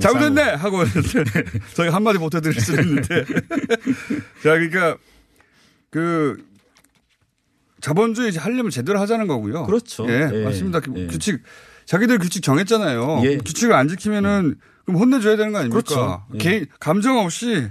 잘못했네! 하고 [LAUGHS] 저희가 한마디 못 해드릴 수 있는데. [LAUGHS] 자, 그러니까 그 자본주의 하려면 제대로 하자는 거고요. 그렇죠. 예, 예, 맞습니다. 그 예. 규칙, 자기들 규칙 정했잖아요. 예. 규칙을 안 지키면은 그럼 혼내줘야 되는 거 아닙니까? 그렇죠. 예. 개인, 감정 없이.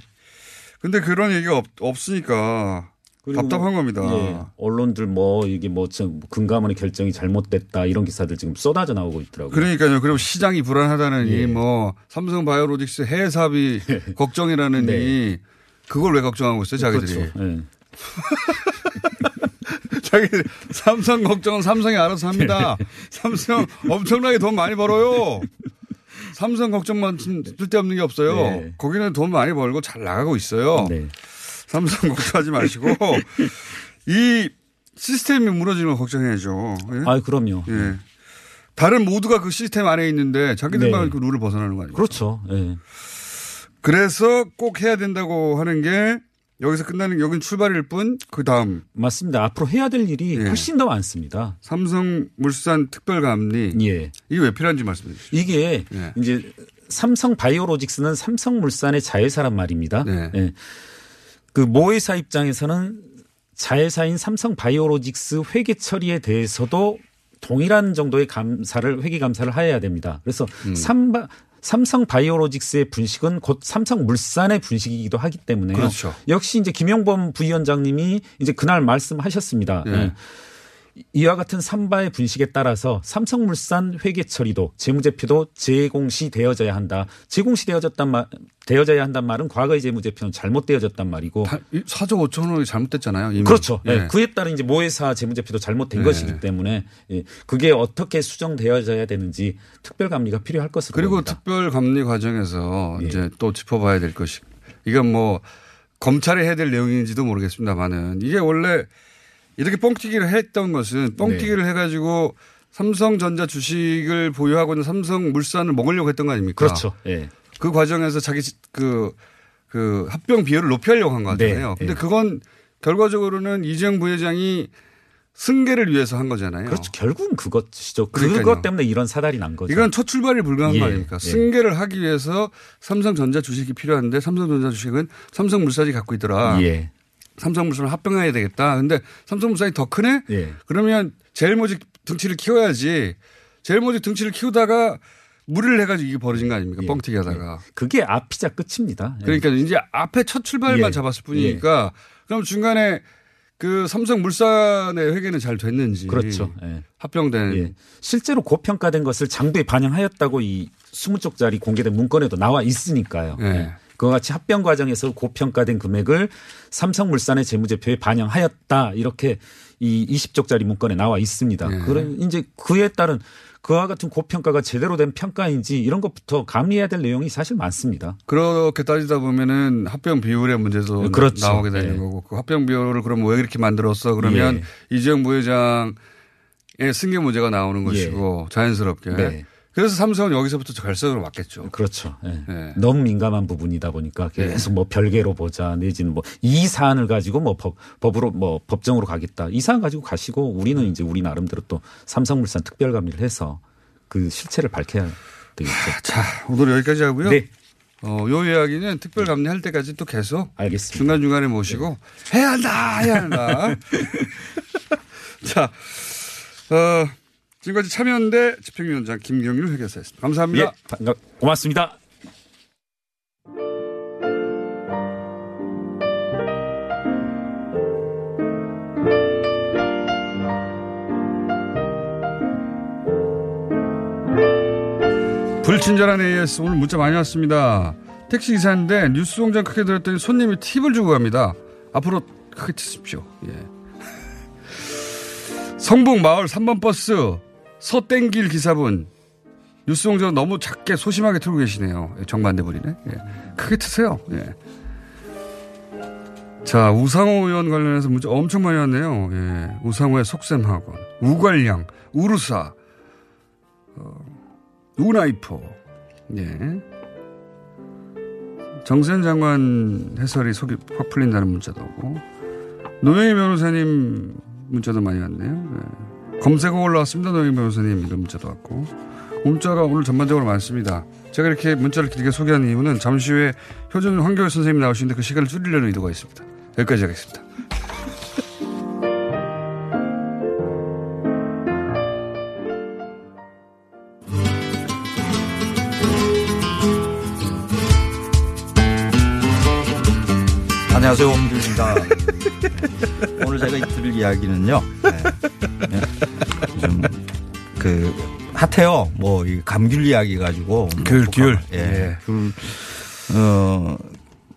근데 그런 얘기가 없, 없으니까 답답한 뭐, 겁니다. 예, 언론들 뭐 이게 뭐 저- 금감원의 결정이 잘못됐다 이런 기사들 지금 쏟아져 나오고 있더라고요. 그러니까요. 그리고 시장이 불안하다느니 예. 뭐 삼성 바이오로직스 해외 사업이 [LAUGHS] 걱정이라느니 네. 그걸 왜 걱정하고 있어요, 자기들이? 그렇죠. 예. [LAUGHS] 자기들 삼성 걱정은 삼성이 알아서 합니다. 네. 삼성 엄청나게 돈 많이 벌어요. [LAUGHS] 삼성 걱정만 쓸데없는 게 없어요. 네. 거기는 돈 많이 벌고 잘 나가고 있어요. 네. 삼성 [LAUGHS] 걱정하지 마시고 이 시스템이 무너지면 걱정해야죠. 예? 아, 그럼요. 예. 다른 모두가 그 시스템 안에 있는데 자기들만 네. 그 룰을 벗어나는 거 아니에요? 그렇죠. 예. 그래서 꼭 해야 된다고 하는 게 여기서 끝나는 여긴 출발일 뿐 그 다음 맞습니다. 앞으로 해야 될 일이 예. 훨씬 더 많습니다. 삼성물산 특별감리 예. 이게 왜 필요한지 말씀해 주시죠. 이게 예. 이제 삼성 바이오로직스는 삼성물산의 자회사란 말입니다. 네. 예. 그 모회사 입장에서는 자회사인 삼성 바이오로직스 회계 처리에 대해서도 동일한 정도의 감사를 회계 감사를 해야 됩니다. 그래서 음. 삼바 삼성 바이오로직스의 분식은 곧 삼성 물산의 분식이기도 하기 때문에요. 그렇죠. 역시 이제 김용범 부위원장님이 이제 그날 말씀하셨습니다. 예. 예. 이와 같은 삼바의 분식에 따라서 삼성물산 회계 처리도 재무제표도 재공시 되어져야 한다. 재공시 되어졌단 말 되어져야 한단 말은 과거의 재무제표는 잘못되어졌단 말이고 4조 5천 원이 잘못됐잖아요. 이미. 그렇죠. 예. 예, 그에 따른 이제 모회사 재무제표도 잘못된 네. 것이기 때문에 예, 그게 어떻게 수정되어져야 되는지 특별감리가 필요할 것으로 그리고 보입니다. 특별 감리 과정에서 예. 이제 또 짚어봐야 될 것이 이건 뭐 검찰이 해야 될 내용인지도 모르겠습니다만은 이게 원래 이렇게 뻥튀기를 했던 것은 뻥튀기를 해가지고 삼성전자 주식을 보유하고 있는 삼성물산을 먹으려고 했던 거 아닙니까? 그렇죠. 예. 그 과정에서 자기 그, 그 합병 비율을 높이려고 한 거잖아요. 네. 근데 예. 그건 결과적으로는 이재용 부회장이 승계를 위해서 한 거잖아요. 그렇죠. 결국은 그것이죠. 그러니까요. 그것 때문에 이런 사달이 난 거죠. 이건 첫 출발이 불가능한 예, 거 아닙니까? 예. 승계를 하기 위해서 삼성전자 주식이 필요한데 삼성전자 주식은 삼성물산이 갖고 있더라. 예. 삼성물산을 합병해야 되겠다. 근데 삼성물산이 더 크네? 예. 그러면 제일모직 등치를 키워야지. 제일모직 등치를 키우다가 무리를 해가지고 이게 벌어진 거 아닙니까? 뻥튀기 하다가. 그게 앞이자 끝입니다. 예. 그러니까 이제 앞에 첫 출발만 예. 잡았을 뿐이니까 그럼 중간에 그 삼성물산의 회계는 잘 됐는지. 그렇죠. 예. 합병된. 예. 실제로 고평가된 것을 장부에 반영하였다고 이 20쪽짜리 공개된 문건에도 나와 있으니까요. 예. 예. 그와 같이 합병 과정에서 고평가된 금액을 삼성물산의 재무제표에 반영하였다. 이렇게 이 20쪽짜리 문건에 나와 있습니다. 예. 그런 이제 그에 따른 그와 같은 고평가가 제대로 된 평가인지 이런 것부터 감리해야 될 내용이 사실 많습니다. 그렇게 따지다 보면은 합병 비율의 문제도 그렇죠. 나오게 되는 예. 거고 그 합병 비율을 그럼 왜 이렇게 만들었어 그러면 이재용 부회장의 승계 문제가 나오는 것이고 자연스럽게 네. 그래서 삼성은 여기서부터 결석으로 왔겠죠. 그렇죠. 예. 네. 너무 민감한 부분이다 보니까 계속 뭐 별개로 보자 내지는 뭐 이 사안을 가지고 뭐 법, 법으로 뭐 법정으로 가겠다 이 사안 가지고 가시고 우리는 이제 우리 나름대로 또 삼성물산 특별감리를 해서 그 실체를 밝혀야 되겠죠. 자 오늘 여기까지 하고요. 네. 어, 요 이야기는 특별 감리할 때까지 또 계속 알겠습니다. 중간 중간에 모시고 해야 한다 해야 한다. [LAUGHS] 자, 어, 지금까지 참여연대 집행위원장 김경률 회계사였습니다. 감사합니다. 예, 반갑, 고맙습니다. 불친절한 AS 오늘 문자 많이 왔습니다. 택시 기사인데 뉴스 공장 크게 들었더니 손님이 팁을 주고 갑니다. 앞으로 크게 치십시오. 예. [LAUGHS] 성북 마을 3번 버스 서땡길 기사분 뉴스 공장 너무 작게 소심하게 틀고 계시네요. 예, 정반대 분이네. 예. 크게 트세요. 예. 자 우상호 의원 관련해서 문자 엄청 많이 왔네요. 예. 우상호의 속셈학원, 우관량, 우루사, 우나이퍼. 예. 정세현 장관 해설이 속이 확 풀린다는 문자도 오고 노영희 변호사님 문자도 많이 왔네요. 예. 검색어 올라왔습니다. 노영희 변호사님 이런 문자도 왔고 문자가 오늘 전반적으로 많습니다. 제가 이렇게 문자를 길게 소개한 이유는 잠시 후에 효준 황교안 선생님이 나오시는데 그 시간을 줄이려는 의도가 있습니다. 여기까지 하겠습니다. 안녕하세요, 홍준입니다. 오늘 제가 드릴 이야기는요. 네. 네. 요즘 그 핫해요. 뭐 이 감귤 이야기 가지고 뭐 귤, 북한- 귤. 예. 예. 귤. 어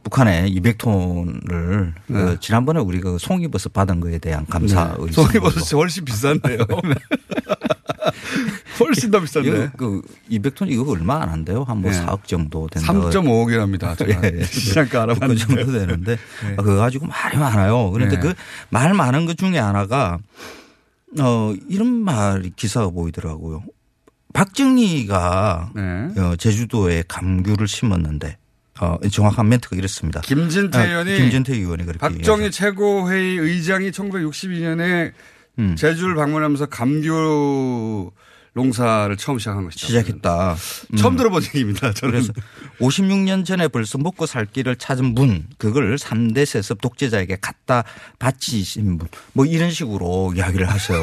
북한에 200톤을 네. 지난번에 우리 그 송이버섯 받은 거에 대한 감사 네. 의사. 송이버섯이 훨씬 비싼데요. [LAUGHS] [LAUGHS] 훨씬 더 비싼데. 그 200톤 이거 얼마 안 한대요. 한뭐 네. 4억 정도 된다. 3.5억이랍니다. 제가 예. 잠깐 알아봤는데. 그 정도 되는데 네. 그거 가지고 말이 많아요. 그런데 네. 그말 많은 것 중에 하나가 어 이런 말이 기사가 보이더라고요. 박정희가 네. 어, 제주도에 감귤을 심었는데 어, 정확한 멘트가 이렇습니다. 김진태 아, 의원이 김진태 의원이 그렇게 박정희 최고회의 의장이 1962년에 음. 제주를 방문하면서 감귤 농사를 처음 시작한 것이죠. 시작했다. 처음 음. 들어본 얘기입니다. 저는. 그래서 56년 전에 벌써 먹고 살 길을 찾은 분, 그걸 3대 세습 독재자에게 갖다 바치신 분, 뭐 이런 식으로 이야기를 하세요.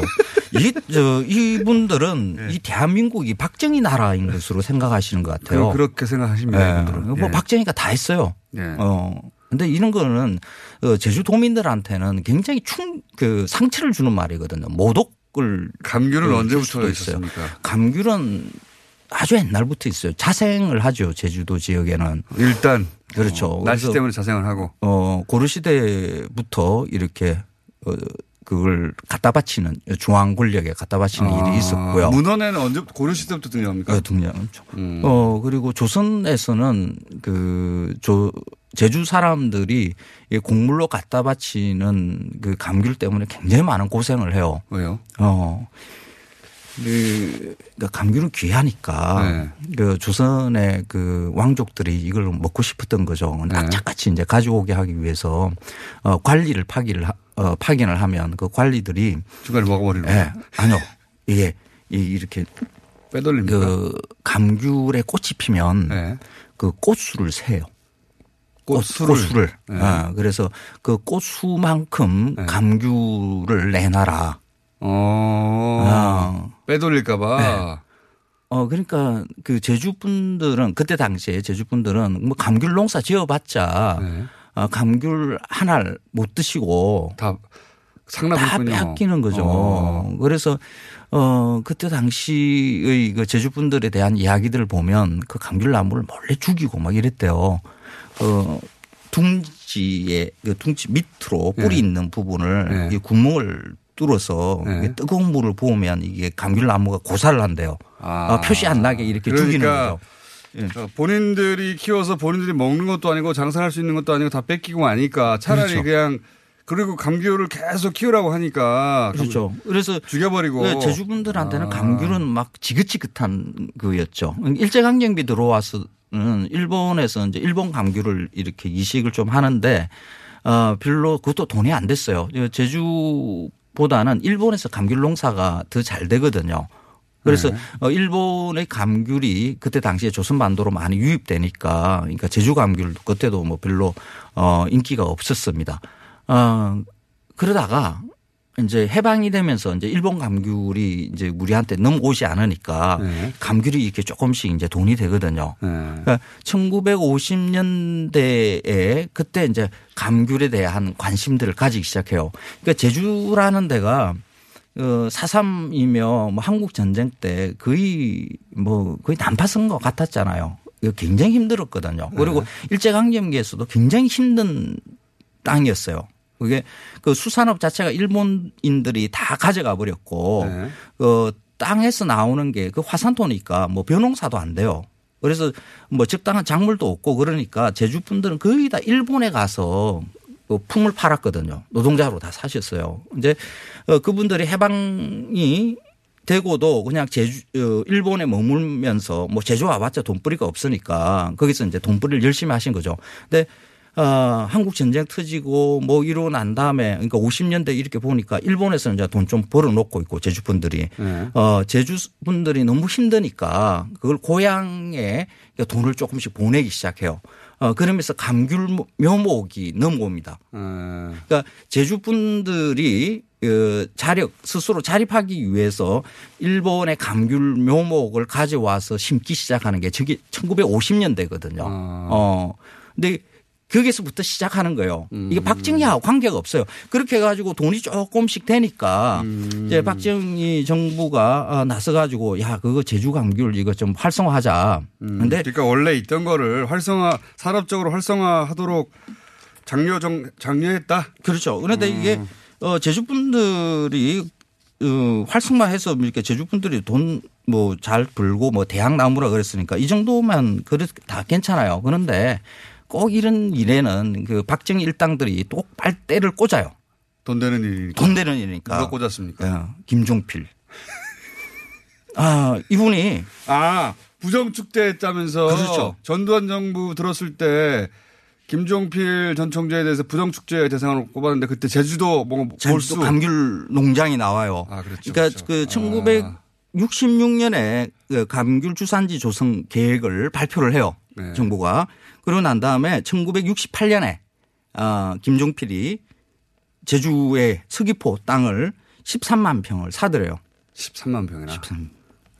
이, 저, 이분들은 이 대한민국이 박정희 나라인 것으로 생각하시는 것 같아요. 그- 그렇게 생각하십니다. 예. 이분들은. 뭐 예. 박정희가 다 했어요. 예. 어. 근데 이런 거는 어, 제주도민들한테는 굉장히 충, 그 상처를 주는 말이거든요. 모독 감귤은 그 언제부터. 있었습니까? 감귤은 아주 옛날부터 있어요. 자생을 하죠. 제주도 지역에는. 일단 그렇죠. 어, 날씨 때문에 자생을 하고. 어, 고려 시대부터 이렇게 어, 그걸 갖다 바치는 중앙 권력에 갖다 바치는 아, 일이 있었고요. 문헌에는 언제 고려 시대부터 등장합니까? 어, 등장하죠. 음. 어, 그리고 조선에서는 그, 조, 제주 사람들이 이 곡물로 갖다 바치는 그 감귤 때문에 굉장히 많은 고생을 해요. 왜요? 어. 그, 그러니까 감귤은 귀하니까 네. 그 조선의 그 왕족들이 이걸 먹고 싶었던 거죠. 네. 납작같이 이제 가져오게 하기 위해서 어, 관리를 파기를 하- 어, 파견을 하면 그 관리들이 중간에 먹어버리는 예. 아니요. 이게 이- 이렇게 빼돌립니까? 그 감귤에 꽃이 피면 네. 그 꽃수를 세요. 꽃수를. 꽃수를. 네. 어, 그래서 그 꽃수만큼 감귤을 내놔라. 어. 어. 빼돌릴까봐. 네. 어, 그러니까 그 제주 분들은 그때 당시에 제주 분들은 뭐 감귤 농사 지어봤자 네. 어, 감귤 하나를 못 드시고 다다 상납했군요. 빼앗기는 거죠. 어. 그래서 어 그때 당시의 그 제주 분들에 대한 이야기들을 보면 그 감귤 나무를 몰래 죽이고 막 이랬대요. 어 둥지에 그 둥지 밑으로 뿌리 네. 있는 부분을 네. 이 구멍을 뚫어서 네. 뜨거운 물을 부으면 이게 감귤 나무가 고사를 한대요. 아. 어, 표시 안 나게 이렇게 죽이는 그러니까 거죠. 예. 어, 본인들이 키워서 본인들이 먹는 것도 아니고 장사할 수 있는 것도 아니고 다 뺏기고 하니까 차라리 그렇죠. 그냥 그리고 감귤을 계속 키우라고 하니까 그렇죠. 그래서 죽여버리고 네, 제주분들한테는 아. 감귤은 막 지긋지긋한 거였죠. 일제 강점기 들어와서는 일본에서 이제 일본 감귤을 이렇게 이식을 좀 하는데 어 별로 그것도 돈이 안 됐어요. 제주보다는 일본에서 감귤 농사가 더 잘 되거든요. 그래서 네. 어, 일본의 감귤이 그때 당시에 조선반도로 많이 유입되니까 그러니까 제주 감귤 그때도 뭐 별로 어 인기가 없었습니다. 어 그러다가 이제 해방이 되면서 이제 일본 감귤이 이제 우리한테 넘어오지 않으니까 네. 감귤이 이렇게 조금씩 이제 돈이 되거든요. 그러니까 1950년대에 그때 이제 감귤에 대한 관심들을 가지기 시작해요. 그러니까 제주라는 데가 어, 4.3이며 뭐 한국 전쟁 때 거의 뭐 거의 난파선 것 같았잖아요. 굉장히 힘들었거든요. 그리고 일제강점기에서도 굉장히 힘든 땅이었어요. 그게 그 수산업 자체가 일본인들이 다 가져가 버렸고 네. 그 땅에서 나오는 게 그 화산토니까 뭐 벼농사도 안 돼요. 그래서 뭐 적당한 작물도 없고 그러니까 제주 분들은 거의 다 일본에 가서 그 품을 팔았거든요. 노동자로 다 사셨어요. 이제 어, 그분들이 해방이 되고도 그냥 제주 어, 일본에 머물면서 뭐 제주 와봤자 돈벌이가 없으니까 거기서 이제 돈벌이를 열심히 하신 거죠. 근데 어, 한국 전쟁 터지고 뭐 이러고 난 다음에 그러니까 50년대 이렇게 보니까 일본에서 이제 돈 좀 벌어놓고 있고 제주 분들이 네. 어, 제주 분들이 너무 힘드니까 그걸 고향에 돈을 조금씩 보내기 시작해요. 어, 그러면서 감귤 묘목이 넘어옵니다. 네. 그러니까 제주 분들이 그 자력 스스로 자립하기 위해서 일본의 감귤 묘목을 가져와서 심기 시작하는 게 저기 1950년대거든요. 어. 근데 거기서부터 시작하는 거예요. 이게 박정희하고 관계가 없어요. 그렇게 해가지고 돈이 조금씩 되니까 이제 박정희 정부가 어, 나서가지고 야 그거 제주 감귤 이거 좀 활성화하자. 근데 그러니까 원래 있던 거를 활성화 산업적으로 활성화하도록 장려정 장려했다. 그렇죠. 그런데 이게 음. 어, 제주 분들이 어, 활성화해서 이렇게 제주 분들이 돈 뭐 잘 벌고 뭐 대학 나무라 그랬으니까 이 정도만 그래 다 괜찮아요. 그런데 꼭 이런 일에는 그 박정희 일당들이 또 빨대를 꽂아요. 돈 되는 일이니까. 돈 되는 일이니까. 누가 꽂았습니까? 어, 김종필. 아 이분이 아 부정축제 했다면서 그렇죠. 전두환 정부 들었을 때 김종필 전 총재에 대해서 부정축제 대상으로 꼽았는데 그때 제주도 뭐 제주도 몰수 감귤 농장이 나와요. 아, 그렇죠. 그러니까 그 1966년에 그 감귤 주산지 조성 계획을 발표를 해요. 네. 정부가. 그러고 난 다음에 1968년에 아, 김종필이 제주의 서귀포 땅을 13만 평을 사들여요. 13만 평이나. 13.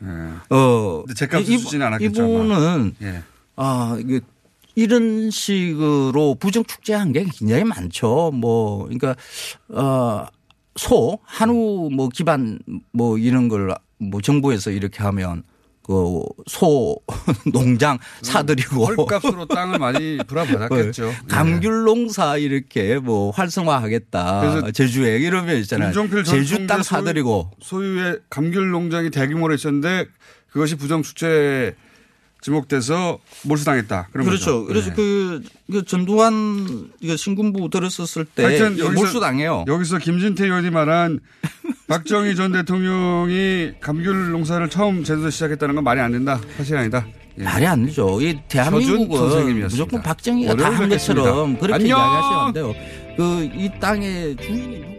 예. 어. 근데 제값 이- 주지는 않았겠죠. 이분은 예. 아, 이게 이런 식으로 부정 축제한 게 굉장히 많죠. 뭐, 그러니까, 어, 소 한우 뭐 기반 뭐 이런 걸 뭐 정부에서 이렇게 하면 그 소 [LAUGHS] 농장 사들이고 헐값으로 땅을 많이 [LAUGHS] 불어받았겠죠. 네. 감귤 농사 이렇게 뭐 활성화하겠다. 그래서 제주에 이러면 있잖아요. 제주 땅 사들이고 소유, 의 감귤 농장이 대규모로 있었는데 그것이 부정 수재 지목돼서 몰수당했다. 그런 그렇죠. 거죠. 그래서 네. 그, 그 전두환 이거 신군부 들었었을 때 하여튼 여기서- 몰수당해요. 여기서 김진태 의원이 말한 [LAUGHS] 박정희 전 대통령이 감귤 농사를 처음 제주도 시작했다는 건 말이 안 된다. 사실 아니다. 예. 말이 안 되죠. 이 대한민국은. 무조건 박정희가 다 한 것처럼. 그렇게! 이야기하시면 안 돼요. 그 이 땅의 주인이